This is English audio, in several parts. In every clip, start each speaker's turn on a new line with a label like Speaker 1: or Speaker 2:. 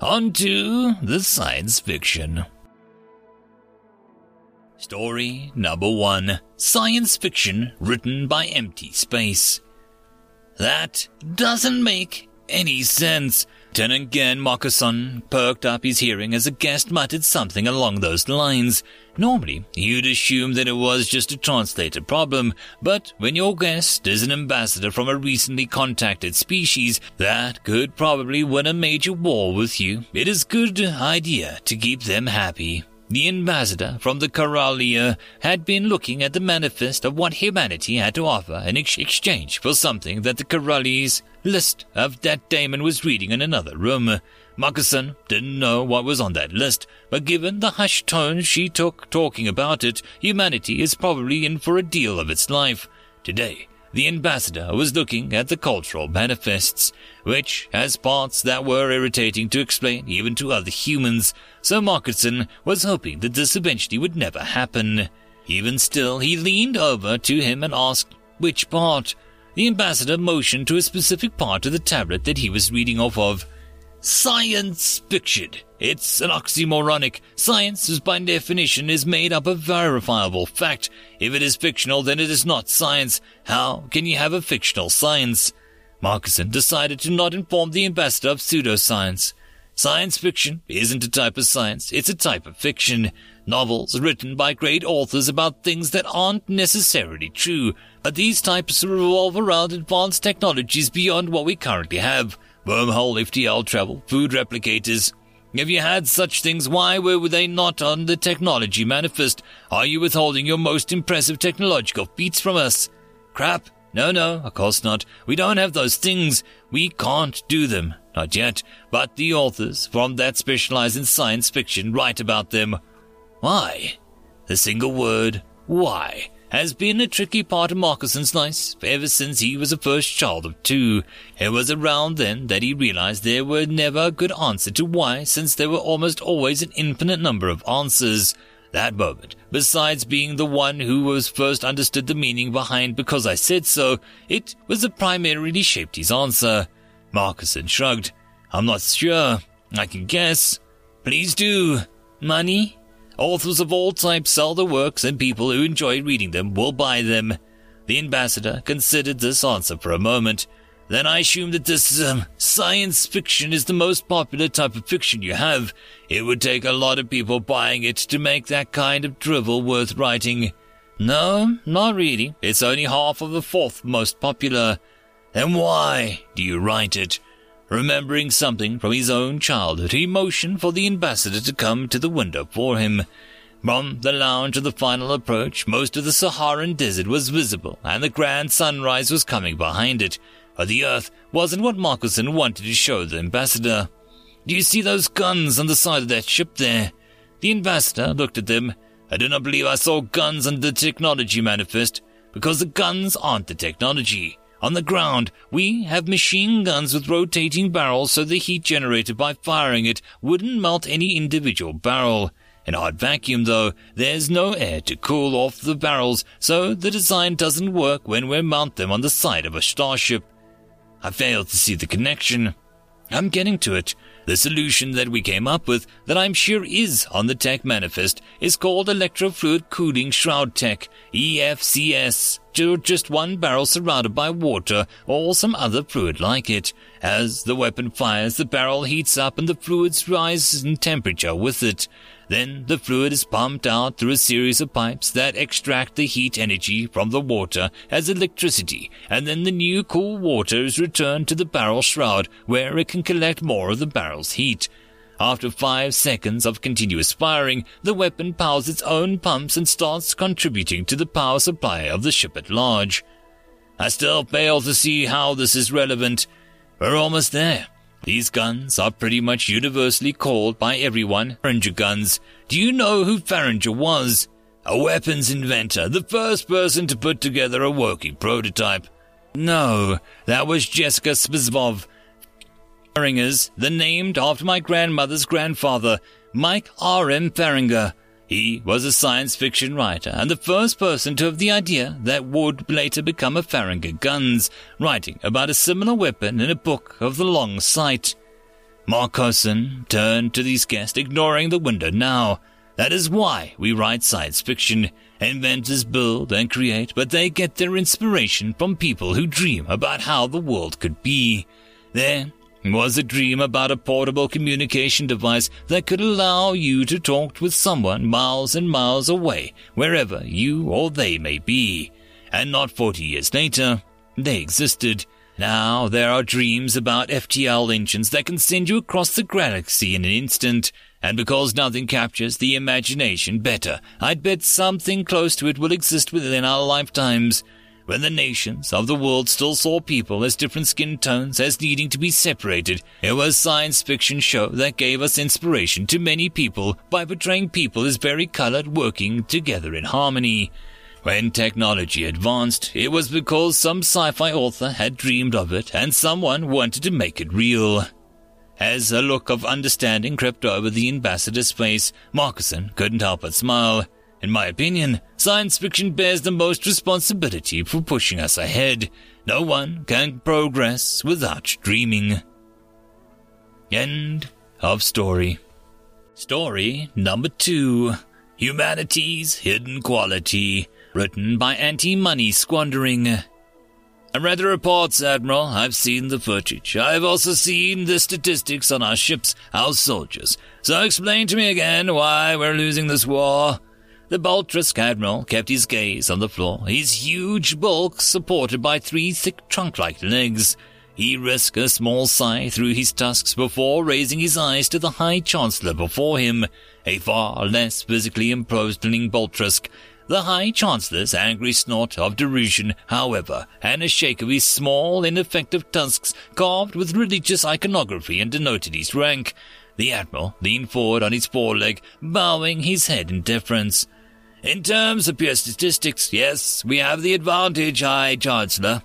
Speaker 1: On to the science fiction. Story number one Science fiction written by Empty Space. That doesn't make any sense. Lieutenant Gen Moccason perked up his hearing as a guest muttered something along those lines. Normally, you'd assume that it was just a translator problem, but when your guest is an ambassador from a recently contacted species that could probably win a major war with you, it is a good idea to keep them happy. The ambassador from the Coralia had been looking at the manifest of what humanity had to offer in ex- exchange for something that the Corali's list of that Damon was reading in another room. Moccason didn't know what was on that list, but given the hushed tone she took talking about it, humanity is probably in for a deal of its life. Today, the ambassador was looking at the cultural manifests, which has parts that were irritating to explain even to other humans, so Markinson was hoping that this eventually would never happen. Even still, he leaned over to him and asked, Which part? The ambassador motioned to a specific part of the tablet that he was reading off of. Science fiction. It's an oxymoronic. Science, is by definition, is made up of verifiable fact. If it is fictional, then it is not science. How can you have a fictional science? Moccason decided to not inform the ambassador of pseudoscience. Science fiction isn't a type of science, it's a type of fiction. Novels written by great authors about things that aren't necessarily true, but these types revolve around advanced technologies beyond what we currently have wormhole FTL travel, food replicators. If you had such things, why were they not on the technology manifest? Are you withholding your most impressive technological feats from us? Crap. No, no, of course not. We don't have those things. We can't do them. Not yet. But the authors from that specialize in science fiction write about them. Why? The single word, why? Has been a tricky part of Moccason's life ever since he was a first child of two. It was around then that he realized there were never a good answer to why, since there were almost always an infinite number of answers. That moment, besides being the one who was first understood the meaning behind because I said so, it was that primarily shaped his answer. Moccason shrugged. I'm not sure. I can guess. Please do. Money? Authors of all types sell their works, and people who enjoy reading them will buy them. The ambassador considered this answer for a moment. Then I assume that this um, science fiction is the most popular type of fiction you have. It would take a lot of people buying it to make that kind of drivel worth writing. No, not really. It's only half of the fourth most popular. Then why do you write it? Remembering something from his own childhood, he motioned for the ambassador to come to the window for him. From the lounge of the final approach, most of the Saharan desert was visible, and the grand sunrise was coming behind it. But the earth wasn't what Moccason wanted to show the ambassador. Do you see those guns on the side of that ship there? The ambassador looked at them. I do not believe I saw guns on the technology manifest, because the guns aren't the technology. On the ground, we have machine guns with rotating barrels so the heat generated by firing it wouldn't melt any individual barrel. In hot vacuum, though, there's no air to cool off the barrels, so the design doesn't work when we mount them on the side of a starship. I fail to see the connection. I'm getting to it. The solution that we came up with, that I'm sure is on the tech manifest, is called Electrofluid Cooling Shroud Tech, EFCS, to just one barrel surrounded by water or some other fluid like it. As the weapon fires, the barrel heats up and the fluids rise in temperature with it. Then the fluid is pumped out through a series of pipes that extract the heat energy from the water as electricity, and then the new cool water is returned to the barrel shroud where it can collect more of the barrel's heat. After five seconds of continuous firing, the weapon powers its own pumps and starts contributing to the power supply of the ship at large. I still fail to see how this is relevant. We're almost there. These guns are pretty much universally called by everyone Farringer guns. Do you know who Farringer was? A weapons inventor, the first person to put together a working prototype. No, that was Jessica Spivsov. Farringer's, the named after my grandmother's grandfather, Mike R.M. Farringer. He was a science fiction writer and the first person to have the idea that would later become a Farringer guns, writing about a similar weapon in a book of the long sight. Mark Coulson turned to these guests, ignoring the window now. That is why we write science fiction. Inventors build and create, but they get their inspiration from people who dream about how the world could be. There was a dream about a portable communication device that could allow you to talk with someone miles and miles away, wherever you or they may be. And not 40 years later, they existed. Now there are dreams about FTL engines that can send you across the galaxy in an instant. And because nothing captures the imagination better, I'd bet something close to it will exist within our lifetimes when the nations of the world still saw people as different skin tones as needing to be separated, it was science fiction show that gave us inspiration to many people by portraying people as very colored working together in harmony. When technology advanced, it was because some sci-fi author had dreamed of it and someone wanted to make it real. As a look of understanding crept over the ambassador's face, Markuson couldn't help but smile. In my opinion, science fiction bears the most responsibility for pushing us ahead. No one can progress without dreaming. End of story. Story number two Humanity's Hidden Quality, written by Anti Money Squandering. I read the reports, Admiral. I've seen the footage. I've also seen the statistics on our ships, our soldiers. So explain to me again why we're losing this war. The Boltrusk admiral kept his gaze on the floor, his huge bulk supported by three thick trunk-like legs. He risked a small sigh through his tusks before raising his eyes to the High Chancellor before him, a far less physically imposing Boltrusk. The High Chancellor's angry snort of derision, however, and a shake of his small, ineffective tusks carved with religious iconography and denoted his rank. The Admiral leaned forward on his foreleg, bowing his head in deference. In terms of pure statistics, yes, we have the advantage, High Chancellor.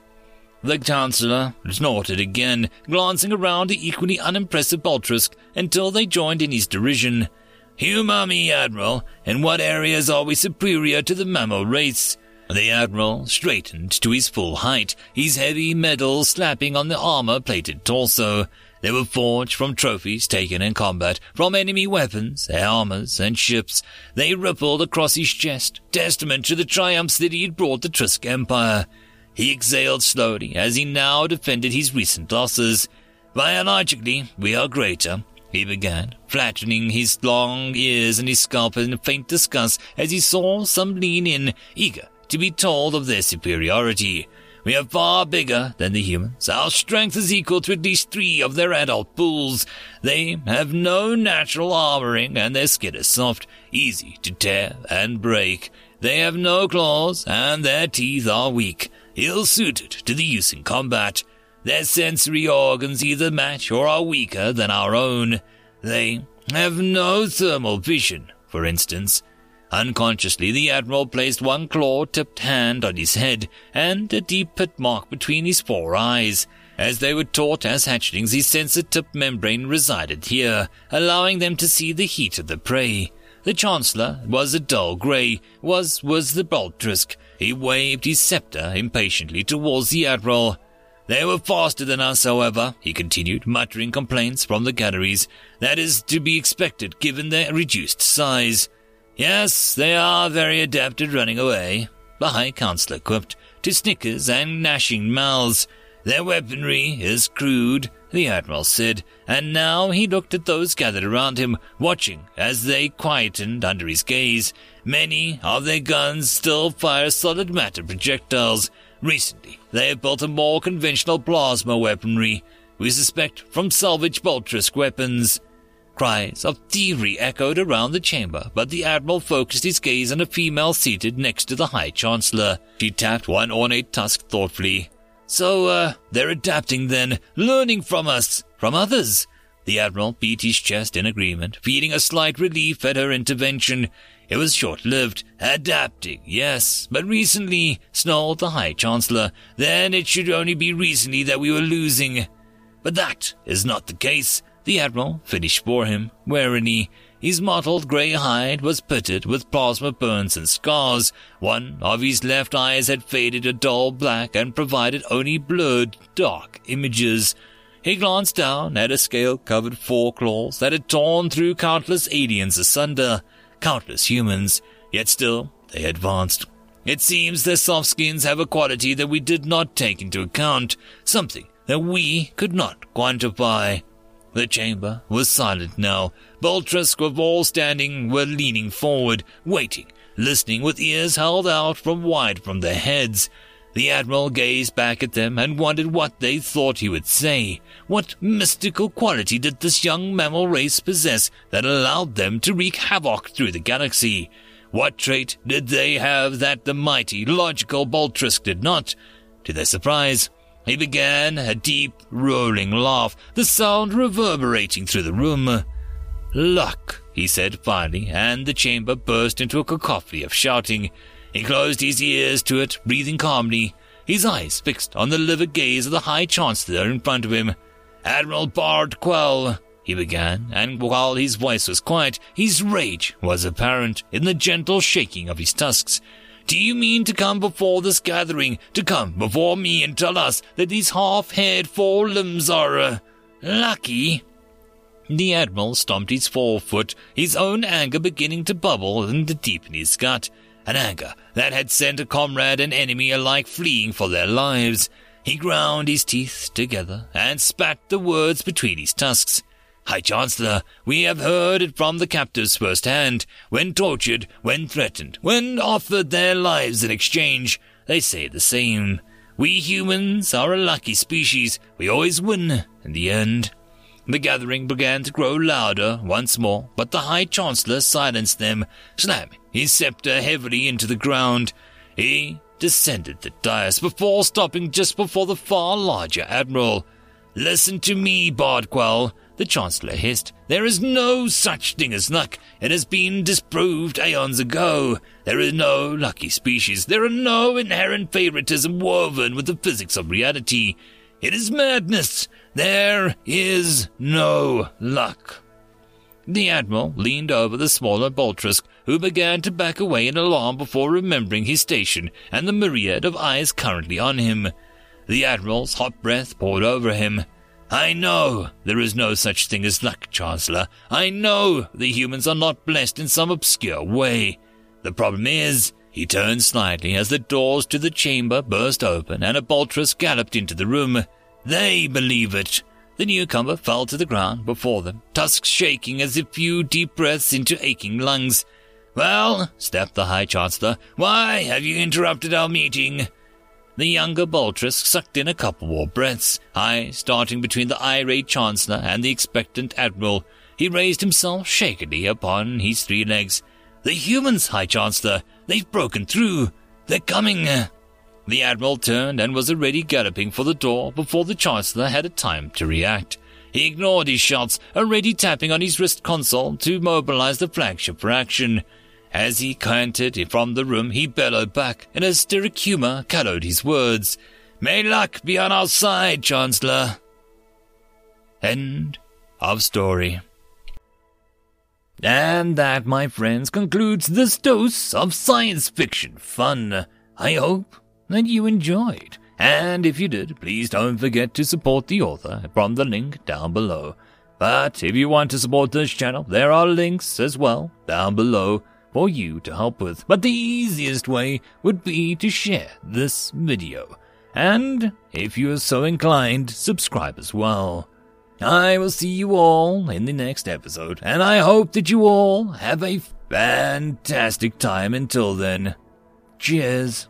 Speaker 1: The Chancellor snorted again, glancing around the equally unimpressive Boltrusk until they joined in his derision. Humor me, Admiral. In what areas are we superior to the mammal race? The Admiral straightened to his full height, his heavy medal slapping on the armor-plated torso. They were forged from trophies taken in combat, from enemy weapons, armors, and ships. They rippled across his chest, testament to the triumphs that he had brought the Trisk Empire. He exhaled slowly as he now defended his recent losses. Biologically, we are greater, he began, flattening his long ears and his scalp in faint disgust as he saw some lean in, eager to be told of their superiority. We are far bigger than the humans. Our strength is equal to at least three of their adult bulls. They have no natural armoring and their skin is soft, easy to tear and break. They have no claws and their teeth are weak, ill-suited to the use in combat. Their sensory organs either match or are weaker than our own. They have no thermal vision, for instance. Unconsciously, the Admiral placed one claw-tipped hand on his head and a deep pit mark between his four eyes. As they were taught as hatchlings, his sensor-tipped membrane resided here, allowing them to see the heat of the prey. The Chancellor was a dull grey, was was the Boltrusk. He waved his scepter impatiently towards the Admiral. They were faster than us, however, he continued, muttering complaints from the galleries. That is to be expected given their reduced size. Yes, they are very adept at running away, the High Counselor quipped, to snickers and gnashing mouths. Their weaponry is crude, the Admiral said, and now he looked at those gathered around him, watching as they quietened under his gaze. Many of their guns still fire solid matter projectiles. Recently, they have built a more conventional plasma weaponry, we suspect from salvage Boltrusk weapons. Cries of thievery echoed around the chamber, but the Admiral focused his gaze on a female seated next to the High Chancellor. She tapped one ornate tusk thoughtfully. So, uh, they're adapting then, learning from us, from others. The Admiral beat his chest in agreement, feeling a slight relief at her intervention. It was short-lived. Adapting, yes, but recently, snarled the High Chancellor. Then it should only be recently that we were losing. But that is not the case. The Admiral finished for him, warily. His mottled grey hide was pitted with plasma burns and scars. One of his left eyes had faded a dull black and provided only blurred, dark images. He glanced down at a scale-covered foreclaws that had torn through countless aliens asunder, countless humans, yet still they advanced. It seems their soft skins have a quality that we did not take into account, something that we could not quantify. The chamber was silent now. Boltrusk of all standing were leaning forward, waiting, listening with ears held out from wide from their heads. The Admiral gazed back at them and wondered what they thought he would say. What mystical quality did this young mammal race possess that allowed them to wreak havoc through the galaxy? What trait did they have that the mighty, logical Boltrusk did not? To their surprise, he began a deep, rolling laugh, the sound reverberating through the room. Luck, he said finally, and the chamber burst into a cacophony of shouting. He closed his ears to it, breathing calmly, his eyes fixed on the livid gaze of the High Chancellor in front of him. Admiral Bard Quell, he began, and while his voice was quiet, his rage was apparent in the gentle shaking of his tusks. Do you mean to come before this gathering, to come before me and tell us that these half-haired four limbs are, uh, lucky? The Admiral stomped his forefoot, his own anger beginning to bubble and to deepen his gut. An anger that had sent a comrade and enemy alike fleeing for their lives. He ground his teeth together and spat the words between his tusks. High Chancellor, we have heard it from the captives firsthand. When tortured, when threatened, when offered their lives in exchange, they say the same. We humans are a lucky species. We always win in the end. The gathering began to grow louder once more, but the High Chancellor silenced them, slamming his scepter heavily into the ground. He descended the dais before stopping just before the far larger Admiral. Listen to me, Bardquell. The Chancellor hissed. There is no such thing as luck. It has been disproved aeons ago. There is no lucky species. There are no inherent favoritism woven with the physics of reality. It is madness. There is no luck. The Admiral leaned over the smaller Boltrusk, who began to back away in alarm before remembering his station and the myriad of eyes currently on him. The Admiral's hot breath poured over him. I know there is no such thing as luck, Chancellor. I know the humans are not blessed in some obscure way. The problem is, he turned slightly as the doors to the chamber burst open and a Boltrusk galloped into the room. They believe it. The newcomer fell to the ground before them, tusks shaking as if few deep breaths into aching lungs. Well, snapped the High Chancellor, why have you interrupted our meeting? The younger Boltrusk sucked in a couple more breaths, eyes darting between the irate Chancellor and the expectant Admiral. He raised himself shakily upon his three legs. The humans, High Chancellor, they've broken through. They're coming. The Admiral turned and was already galloping for the door before the Chancellor had a time to react. He ignored his shots, already tapping on his wrist console to mobilize the flagship for action. As he cantered from the room, he bellowed back, in a hysteric humor, callowed his words. May luck be on our side, Chancellor. End of story. And that, my friends, concludes this dose of science fiction fun. I hope that you enjoyed. And if you did, please don't forget to support the author from the link down below. But if you want to support this channel, there are links as well down below for you to help with, but the easiest way would be to share this video. And if you are so inclined, subscribe as well. I will see you all in the next episode, and I hope that you all have a fantastic time until then. Cheers.